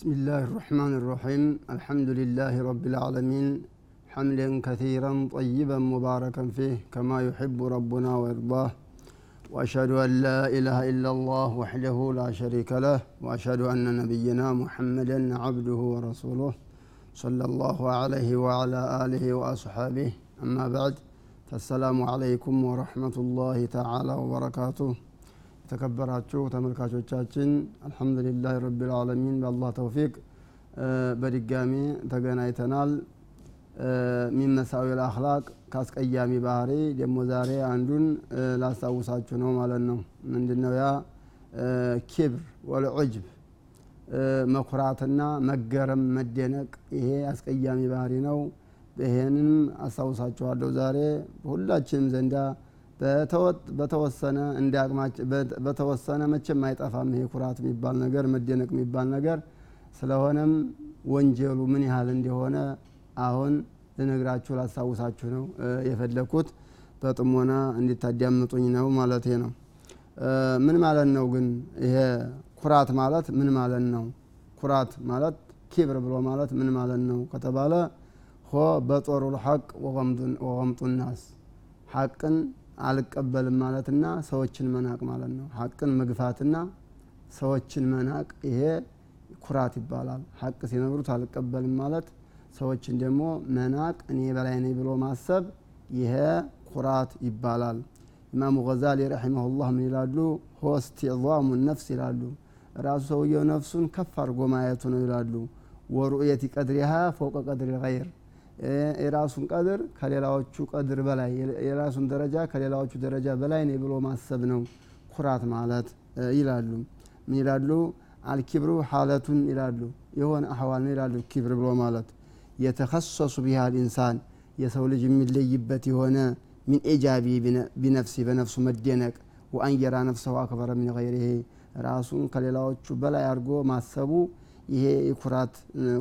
بسم الله الرحمن الرحيم الحمد لله رب العالمين حمدا كثيرا طيبا مباركا فيه كما يحب ربنا ويرضاه واشهد ان لا اله الا الله وحده لا شريك له واشهد ان نبينا محمدا عبده ورسوله صلى الله عليه وعلى اله واصحابه اما بعد فالسلام عليكم ورحمه الله تعالى وبركاته የተከበራችሁ ተመልካቾቻችን አልሐምዱሊላህ ረቢልዓለሚን በአላህ ተውፊቅ። በድጋሚ ተገናኝተናል። ሚን መሳዊል አክላቅ ከአስቀያሚ ባህሪ ደግሞ ዛሬ አንዱን ላስታውሳችሁ ነው ማለት ነው። ምንድነው ያ? ኪብር ወልዑጅብ። መኩራትና መገረም መደነቅ ይሄ አስቀያሚ ባህሪ ነው። ይሄንም አስታውሳችኋለሁ ዛሬ በሁላችንም ዘንዳ በተወሰነ በተወሰነ መቼም አይጠፋም ይሄ ኩራት የሚባል ነገር መደነቅ የሚባል ነገር። ስለሆነም ወንጀሉ ምን ያህል እንደሆነ አሁን ልነግራችሁ ላስታውሳችሁ ነው። የፈለግኩት በጥሞና እንዲታዳምጡኝ ነው ማለት ነው። ምን ማለት ነው ግን ይሄ ኩራት ማለት ምን ማለት ነው? ኩራት ማለት ኪብር ብሎ ማለት ምን ማለት ነው ከተባለ ሆ በጦሩ ልሐቅ ወቀምጡ ናስ። ሐቅን አልቀበልም ማለትና ሰዎችን መናቅ ማለት ነው። ሀቅን መግፋትና ሰዎችን መናቅ ይሄ ኩራት ይባላል። ሀቅ ሲነግሩት አልቀበልም ማለት ሰዎችን ደግሞ መናቅ እኔ በላይ ነኝ ብሎ ማሰብ ይሄ ኩራት ይባላል። ኢማሙ ገዛሊ ረሒመሁላህ ምን ይላሉ? ሆ እስቲዕዛሙ ነፍስ ይላሉ። ራሱ ሰውየው ነፍሱን ከፍ አድርጎ ማየቱ ነው ይላሉ። ወሩእየቲ ቀድሪሃ ፎቀ ቀድሪ ገይር የራሱን ቀድር ከሌላዎቹ ቀድር በላይ የራሱን ደረጃ ከሌላዎቹ ደረጃ በላይ ነው ብሎ ማሰብ ነው ኩራት ማለት ይላሉ። ምን ይላሉ? አልኪብሩ ሐለቱን ይላሉ። የሆነ አህዋል ነው ይላሉ ኪብር ብሎ ማለት። የተከሰሱ ቢሃ ልኢንሳን የሰው ልጅ የሚለይበት የሆነ ሚን ኤጃቢ ቢነፍሲ በነፍሱ መደነቅ። ወአንየራ ነፍሰው አክበረ ሚን ገይሪሄ ራሱን ከሌላዎቹ በላይ አድርጎ ማሰቡ ይሄ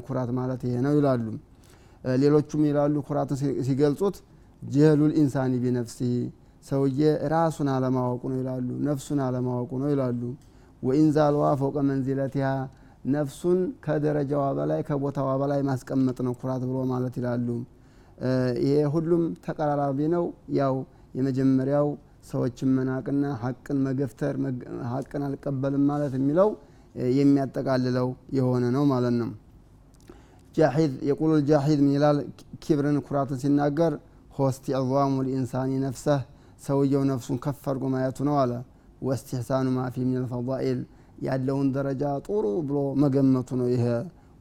ኩራት ማለት ይሄ ነው ይላሉ ሌሎቹም ይላሉ ኩራትን ሲገልጹት ጀህሉል ኢንሳኒ ቢነፍሲ ሰውዬ ራሱን አለማወቁ ነው ይላሉ ነፍሱን አለማወቁ ነው ይላሉ። ወኢንዛልዋ ፎቀ መንዚለቲሃ ነፍሱን ከደረጃዋ በላይ ከቦታዋ በላይ ማስቀመጥ ነው ኩራት ብሎ ማለት ይላሉ። ይሄ ሁሉም ተቀራራቢ ነው። ያው የመጀመሪያው ሰዎችን መናቅና ሀቅን መገፍተር ሀቅን አልቀበልም ማለት የሚለው የሚያጠቃልለው የሆነ ነው ማለት ነው ጃሂድ የቁሉ ልጃሂድ ምን ይላል? ኪብርን ኩራትን ሲናገር ሆስቲዕዛሙ ልኢንሳኒ ነፍሰህ ሰውየው ነፍሱን ከፍ አድርጎ ማየቱ ነው አለ። ወስትሕሳኑ ማፊ ምን ልፈዳኢል ያለውን ደረጃ ጥሩ ብሎ መገመቱ ነው ይሄ።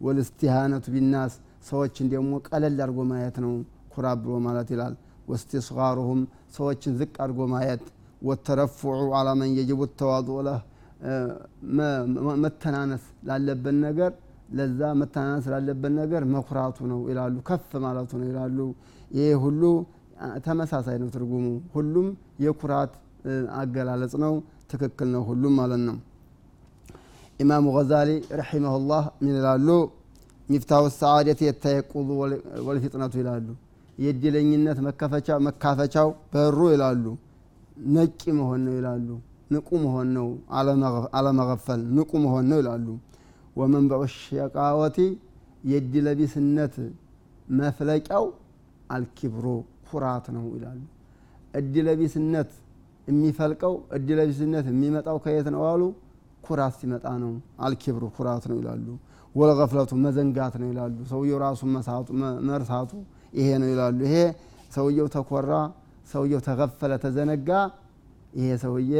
ወልስቲሃነቱ ቢናስ ሰዎችን ደግሞ ቀለል አድርጎ ማየት ነው ኩራት ብሎ ማለት ይላል። ወስቲስጋሩሁም ሰዎችን ዝቅ አድርጎ ማየት። ወተረፉዑ አላ መን የጅቡ ተዋضኡ መተናነስ ላለበት ነገር ለዛ መተናነስ ስላለበት ነገር መኩራቱ ነው ይላሉ ከፍ ማለቱ ነው ይላሉ። ይሄ ሁሉ ተመሳሳይ ነው ትርጉሙ። ሁሉም የኩራት አገላለጽ ነው። ትክክል ነው ሁሉም ማለት ነው። ኢማሙ ገዛሊ ረሒመሁላህ ምን ይላሉ? ሚፍታው ሰዓደት የተየቁዙ ወልፊጥነቱ ይላሉ። የእድለኝነት መካፈቻው በሩ ይላሉ። ነቂ መሆን ነው ይላሉ። ንቁ መሆን ነው። አለመገፈል ንቁ መሆን ነው ይላሉ ወመንበዑ ሸቃወቲ የእድለቢስነት መፍለቂያው አልኪብሮ ኩራት ነው ይላሉ። እድለቢስነት የሚፈልቀው እድለቢስነት የሚመጣው ከየት ነው አሉ? ኩራት ሲመጣ ነው። አልኪብሩ ኩራት ነው ይላሉ። ወልገፍለቱ መዘንጋት ነው ይላሉ። ሰውየው ራሱን መርሳቱ ይሄ ነው ይላሉ። ይሄ ሰውየው ተኮራ ሰውየው ተገፈለ ተዘነጋ ይሄ ሰውዬ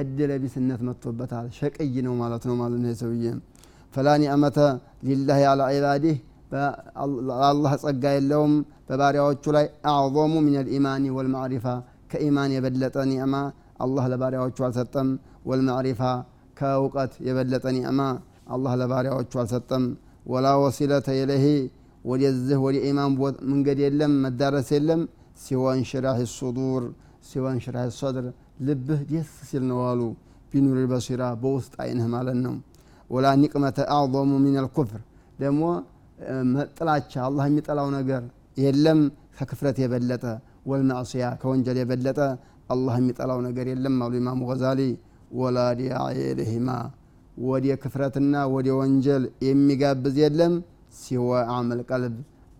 እድለቢስነት መጥቶበታል። ሸቅይ ነው ማለት ነው ማለት ነው ሰውዬ ፈላ ኒዕመተ ሊላህ አላ ዒባዲህ። አላህ ጸጋ የለውም። በባሪያዎቹ ላይ አዕظሙ ምን ልኢማኒ ወልማዕሪፋ ከኢማን የበለጠ ኒዕማ አላህ ለባሪያዎቹ አልሰጠም። ወልማዕሪፋ ከእውቀት የበለጠ ኒዕማ አላህ ለባሪያዎቹ አልሰጠም። ወላ ወሲለተ ኢለይህ ወደዚህ ወደ ኢማን መንገድ የለም መዳረስ የለም። ሲወን ሽራህ ሱዱር ሲወን ሽራህ ሰድር ልብህ ደስ ሲል ነው አሉ። ቢኑር በሲራ በውስጥ አይንህ ማለት ነው ወላ ኒቅመተ አዕظሙ ምን ልኩፍር ደግሞ ጥላቻ አላህ የሚጠላው ነገር የለም ከክፍረት የበለጠ ወልማዕስያ ከወንጀል የበለጠ አላህ የሚጠላው ነገር የለም አሉ ኢማሙ ገዛሊ። ወላ ዲያየ ኢለይሂማ ወደ ክፍረትና ወደ ወንጀል የሚጋብዝ የለም ሲወ አመል ቀልብ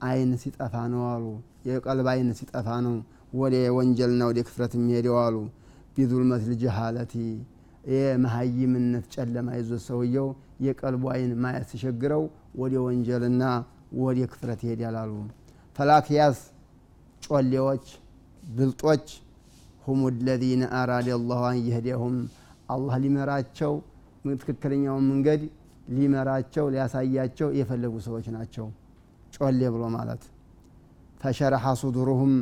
አይን ሲጠፋ ነው አሉ። የቀልብ አይን ሲጠፋ ነው ወደ ወንጀልና ወደ ክፍረት የሚሄደው አሉ። ቢዙልመት ልጅሃለቲ የመሀይምነት ጨለማ ይዞ ሰውየው የቀልቡ አይን ማየት ሲቸግረው ወደ ወንጀልና ወደ ክፍረት ይሄዳል አሉ። ፈላክያስ ጮሌዎች ብልጦች ሁም ለዚነ አራደ አላሁ አን የህዲያሁም አላህ ሊመራቸው ትክክለኛውን መንገድ ሊመራቸው ሊያሳያቸው የፈለጉ ሰዎች ናቸው። ጮሌ ብሎ ማለት ፈሸረሐ ሱዱሩሁም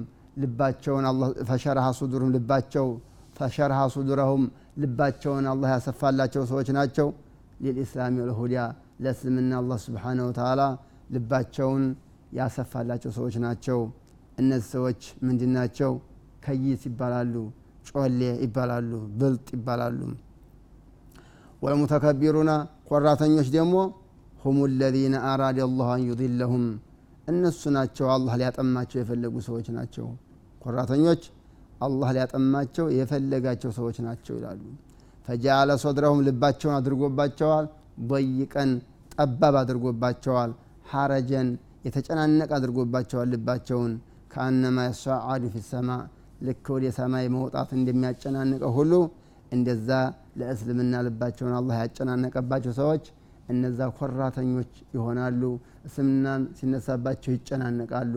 ልባቸውን ፈሸረሐ ሱዱሩሁም ልባቸው ፈሸረሐ ሱዱረሁም ልባቸውን አላህ ያሰፋላቸው ሰዎች ናቸው። ሊልኢስላሚ ወልሁዲያ ለእስልምና አላህ ስብሓነ ወተዓላ ልባቸውን ያሰፋላቸው ሰዎች ናቸው። እነዚህ ሰዎች ምንድን ናቸው? ከይስ ይባላሉ ጮሌ ይባላሉ ብልጥ ይባላሉ። ወልሙተከቢሩና ቆራተኞች ደግሞ ሁም ለዚነ አራደ አላሁ አን ዩድለሁም እነሱ ናቸው አላህ ሊያጠማቸው የፈለጉ ሰዎች ናቸው። ቆራተኞች አላህ ሊያጠማቸው የፈለጋቸው ሰዎች ናቸው ይላሉ። ፈጃአለ ሶድረሁም ልባቸውን አድርጎባቸዋል በይቀን ጠባብ አድርጎባቸዋል ሐረጀን የተጨናነቅ አድርጎባቸዋል ልባቸውን። ከአነማ የሰዓዱ ፊ ሰማ ልክ ወደ ሰማይ መውጣት እንደሚያጨናንቀው ሁሉ እንደዛ ለእስልምና ልባቸውን አላህ ያጨናነቀባቸው ሰዎች እነዛ ኮራተኞች ይሆናሉ። እስልምናን ሲነሳባቸው ይጨናነቃሉ።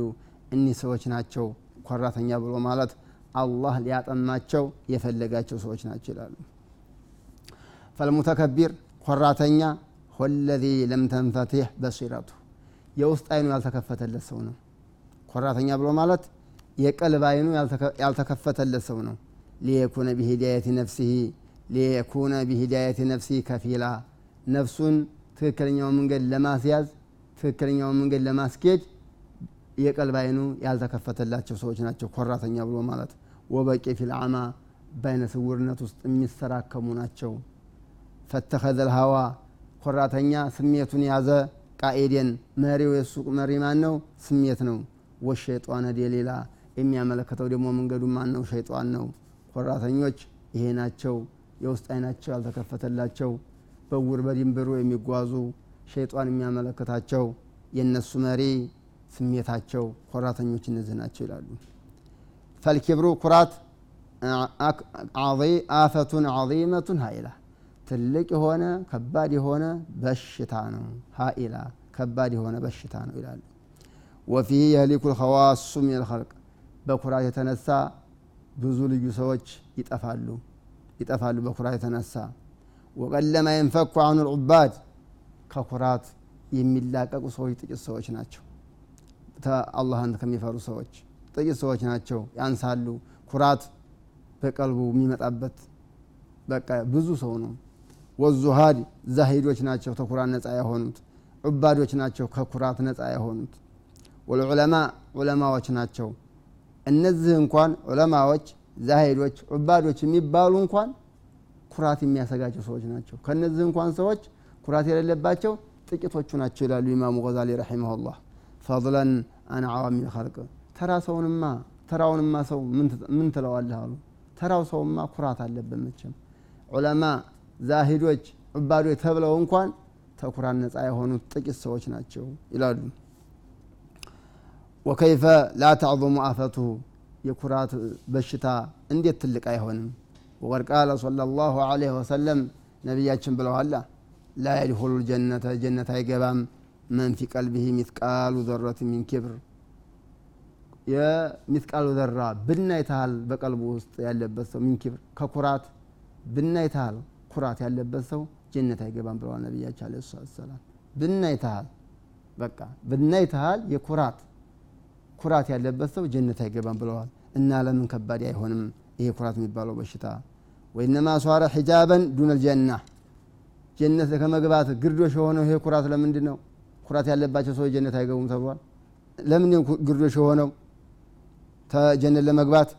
እኒህ ሰዎች ናቸው ኮራተኛ ብሎ ማለት አላህ ሊያጠማቸው የፈለጋቸው ሰዎች ናቸው ይላሉ። ፈልሙተከቢር ኮራተኛ ሆለዚ ለም ተንፈትሕ በሲረቱ። የውስጥ አይኑ ያልተከፈተለት ሰው ነው። ኮራተኛ ብሎ ማለት የቀልብ አይኑ ያልተከፈተለት ሰው ነው። ሊየኩነ ቢሂዳየት ነፍሲሂ ሊየኩነ ቢሂዳየት ነፍሲሂ ከፊላ። ነፍሱን ትክክለኛውን መንገድ ለማስያዝ ትክክለኛውን መንገድ ለማስኬድ የቀልብ አይኑ ያልተከፈተላቸው ሰዎች ናቸው ኮራተኛ ብሎ ማለት ወበቂ ፊልዓማ በአይነ ስውርነት ውስጥ የሚሰራከሙ ናቸው። ፈተኸዘ ልሀዋ ኮራተኛ ስሜቱን ያዘ ቃኤዴን መሪው የሱ መሪ ማን ነው ስሜት ነው። ወሸይጧን ደሌላ የሚያመለክተው ደግሞ መንገዱ ማን ነው ሸይጧን ነው። ኮራተኞች ይሄ ናቸው። የውስጥ አይናቸው ያልተከፈተላቸው በውር በድንብሩ የሚጓዙ ሸይጧን የሚያመለክታቸው የእነሱ መሪ ስሜታቸው ኮራተኞች እነዚህ ናቸው ይላሉ ፈልኪብሩ ኩራት አፈቱን ዓظመቱን ሀኢላ ትልቅ የሆነ ከባድ የሆነ በሽታ ነው። ሀኢላ ከባድ የሆነ በሽታ ነው ይላሉ። ወፊህ የህሊኩ ልኸዋሱ ልኸልቅ በኩራት የተነሳ ብዙ ልዩ ሰዎች ይጠፋሉ። ይጠፋሉ በኩራት የተነሳ። ወቀለማ የንፈኩ አኑ ልዑባድ። ከኩራት የሚላቀቁ ሰዎች ጥቂት ሰዎች ናቸው። አላህን ከሚፈሩ ሰዎች ጥቂት ሰዎች ናቸው ያንሳሉ። ኩራት በቀልቡ የሚመጣበት በቃ ብዙ ሰው ነው። ወዙሃድ ዛሂዶች ናቸው ከኩራት ነፃ የሆኑት ዑባዶች ናቸው ከኩራት ነፃ የሆኑት። ወልዑለማ ዑለማዎች ናቸው። እነዚህ እንኳን ዑለማዎች ዛሂዶች ዑባዶች የሚባሉ እንኳን ኩራት የሚያሰጋቸው ሰዎች ናቸው። ከነዚህ እንኳን ሰዎች ኩራት የሌለባቸው ጥቂቶቹ ናቸው ይላሉ ኢማሙ ገዛሊ ረሒመሁላህ። ፈضለን አን ዓዋሚል ኸልቅ ተራ ሰውንማ ተራውንማ ሰው ምን ትለዋለህ አሉ። ተራው ሰውማ ኩራት አለበት መቼም። ዑለማ ዛሂዶች ዑባዶች ተብለው እንኳን ተኩራት ነፃ የሆኑት ጥቂት ሰዎች ናቸው ይላሉ። ወከይፈ ላ ተዕظሙ አፈቱሁ የኩራት በሽታ እንዴት ትልቅ አይሆንም? ወቀድ ቃለ صለ ላሁ ዐለይሂ ወሰለም ነቢያችን ብለዋላ ላ የድኹሉ ልጀነተ ጀነት አይገባም። መን ፊ ቀልቢህ ሚትቃሉ ዘረት ሚን ኪብር የሚትቃሉ ዘራ ብናይተሃል በቀልቡ ውስጥ ያለበት ሰው ሚን ከኩራት ብናይተሃል ኩራት ያለበት ሰው ጀነት አይገባም ብለዋል ነቢያችን አለ ሰላም ብናይተሃል በቃ ብናይተሃል የኩራት ኩራት ያለበት ሰው ጀነት አይገባም ብለዋል። እና ለምን ከባድ አይሆንም ይሄ ኩራት የሚባለው በሽታ? ወይነማ ሷረ ሒጃበን ዱነ ልጀና ጀነት ከመግባት ግርዶሽ የሆነው ይሄ ኩራት ለምንድን ነው ኩራት ያለባቸው ሰዎች ጀነት አይገቡም ተብሏል። ለምን ግርዶሽ የሆነው ጀነት ለመግባት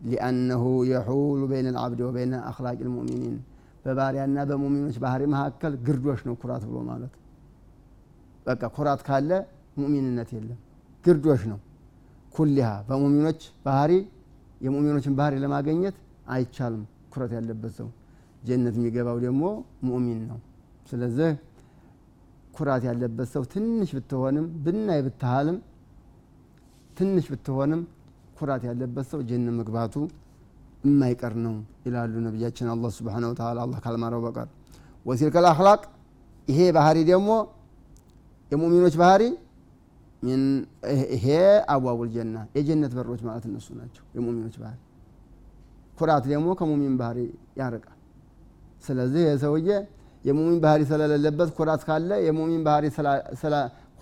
ሊአነሁ የሑሉ በይነ ልዓብድ ወበይነ አክላቅ ልሙእሚኒን። በባሪያና በሙሚኖች ባህሪ መካከል ግርዶሽ ነው ኩራት ብሎ ማለት። በቃ ኩራት ካለ ሙእሚንነት የለም። ግርዶሽ ነው። ኩሊሃ በሙሚኖች ባህሪ የሙሚኖችን ባህሪ ለማገኘት አይቻልም ኩረት ያለበት ሰው። ጀነት የሚገባው ደግሞ ሙእሚን ነው። ስለዚህ ኩራት ያለበት ሰው ትንሽ ብትሆንም ብናይ ብትሃልም ትንሽ ብትሆንም ኩራት ያለበት ሰው ጀነ መግባቱ የማይቀር ነው ይላሉ ነቢያችን አላህ ስብሓነ ወተዓላ አላህ ካልማረው በቀር ወሲልከል አክላቅ ይሄ ባህሪ ደግሞ የሙሚኖች ባህሪ ይሄ አቧቡል ጀና የጀነት በሮች ማለት እነሱ ናቸው የሙሚኖች ባህሪ። ኩራት ደግሞ ከሙሚን ባህሪ ያርቃል። ስለዚህ የሰውዬ የሙሚን ባህሪ ስለሌለበት ኩራት ካለ የሙሚን ባህሪ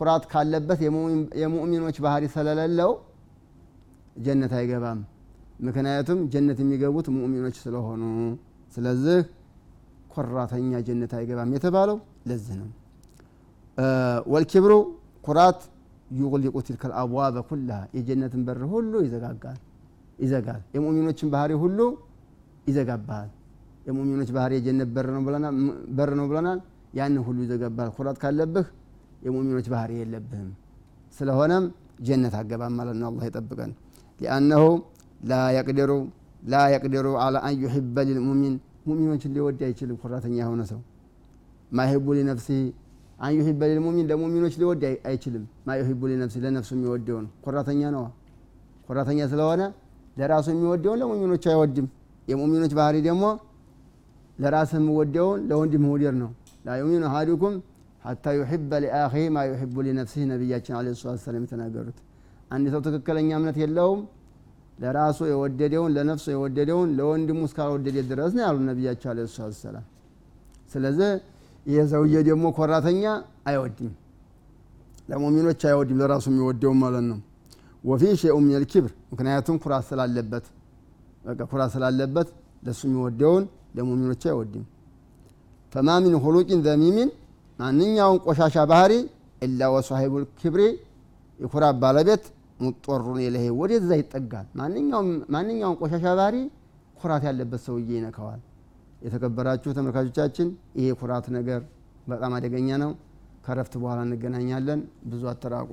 ኩራት ካለበት የሙእሚኖች ባህሪ ስለሌለው ጀነት አይገባም። ምክንያቱም ጀነት የሚገቡት ሙእሚኖች ስለሆኑ። ስለዚህ ኮራተኛ ጀነት አይገባም የተባለው ለዚህ ነው። ወልኪብሩ ኩራት ዩቅሊቁ ትልከል አብዋበ ኩላሃ። የጀነትን በር ሁሉ ይዘጋጋል ይዘጋል። የሙእሚኖችን ባህሪ ሁሉ ይዘጋባል። የሙእሚኖች ባህሪ የጀነት በር ነው ብለናል። ያንን ሁሉ ይዘጋባል። ኩራት ካለብህ የሙእሚኖች ባህሪ የለብህም። ስለሆነም ጀነት አገባም ማለት ነው። አላህ ይጠብቀን ሊአነሁ ላ የቅድሩ ላ የቅድሩ አላ አን ዩሕበ ልልሙሚን ሙሚኖችን ሊወድ አይችልም ኩራተኛ የሆነ ሰው ማይህቡ ሊነፍሲህ አን ዩሂበ ልልሙሚን ለሙሚኖች ሊወድ አይችልም ማ ዩሂቡ ሊነፍሲ ለነፍሱ የሚወደውን ኩራተኛ ነዋ ኩራተኛ ስለሆነ ለራሱ የሚወደውን ለሙሚኖች አይወድም የሙሚኖች ባህሪ ደግሞ ለራስህ የሚወደውን ለወንድም መውደድ ነው ላ ዩሚኑ አሃዱኩም ሐታ ዩሕበ ሊአኺ ማ ዩሕቡ ሊነፍሲህ ነቢያችን አለ ሰላት ሰላም የተናገሩት አንድ ሰው ትክክለኛ እምነት የለውም። ለራሱ የወደደውን ለነፍሱ የወደደውን ለወንድሙ እስካልወደደ ድረስ ነው ያሉ ነቢያቸው አለ ሰላት ሰላም ስለዚህ ይህ ሰውዬ ደግሞ ኮራተኛ አይወድም ለሙሚኖች አይወድም ለራሱ የሚወደው ማለት ነው። ወፊ ሸኡ ምን ልኪብር ምክንያቱም ኩራት ስላለበት በቃ ኩራት ስላለበት ለሱ የሚወደውን ለሙሚኖች አይወድም። ፈማ ሚን ሁሉቂን ዘሚሚን ማንኛውን ቆሻሻ ባህሪ ኢላ ወሳሂቡ ክብሪ የኩራት ባለቤት ሙጦሩን የለሄ ወደዛ ይጠጋል። ማንኛውም ቆሻሻ ባህሪ ኩራት ያለበት ሰውዬ ይነካዋል። የተከበራችሁ ተመልካቾቻችን ይሄ ኩራት ነገር በጣም አደገኛ ነው። ከረፍት በኋላ እንገናኛለን። ብዙ አተራቁ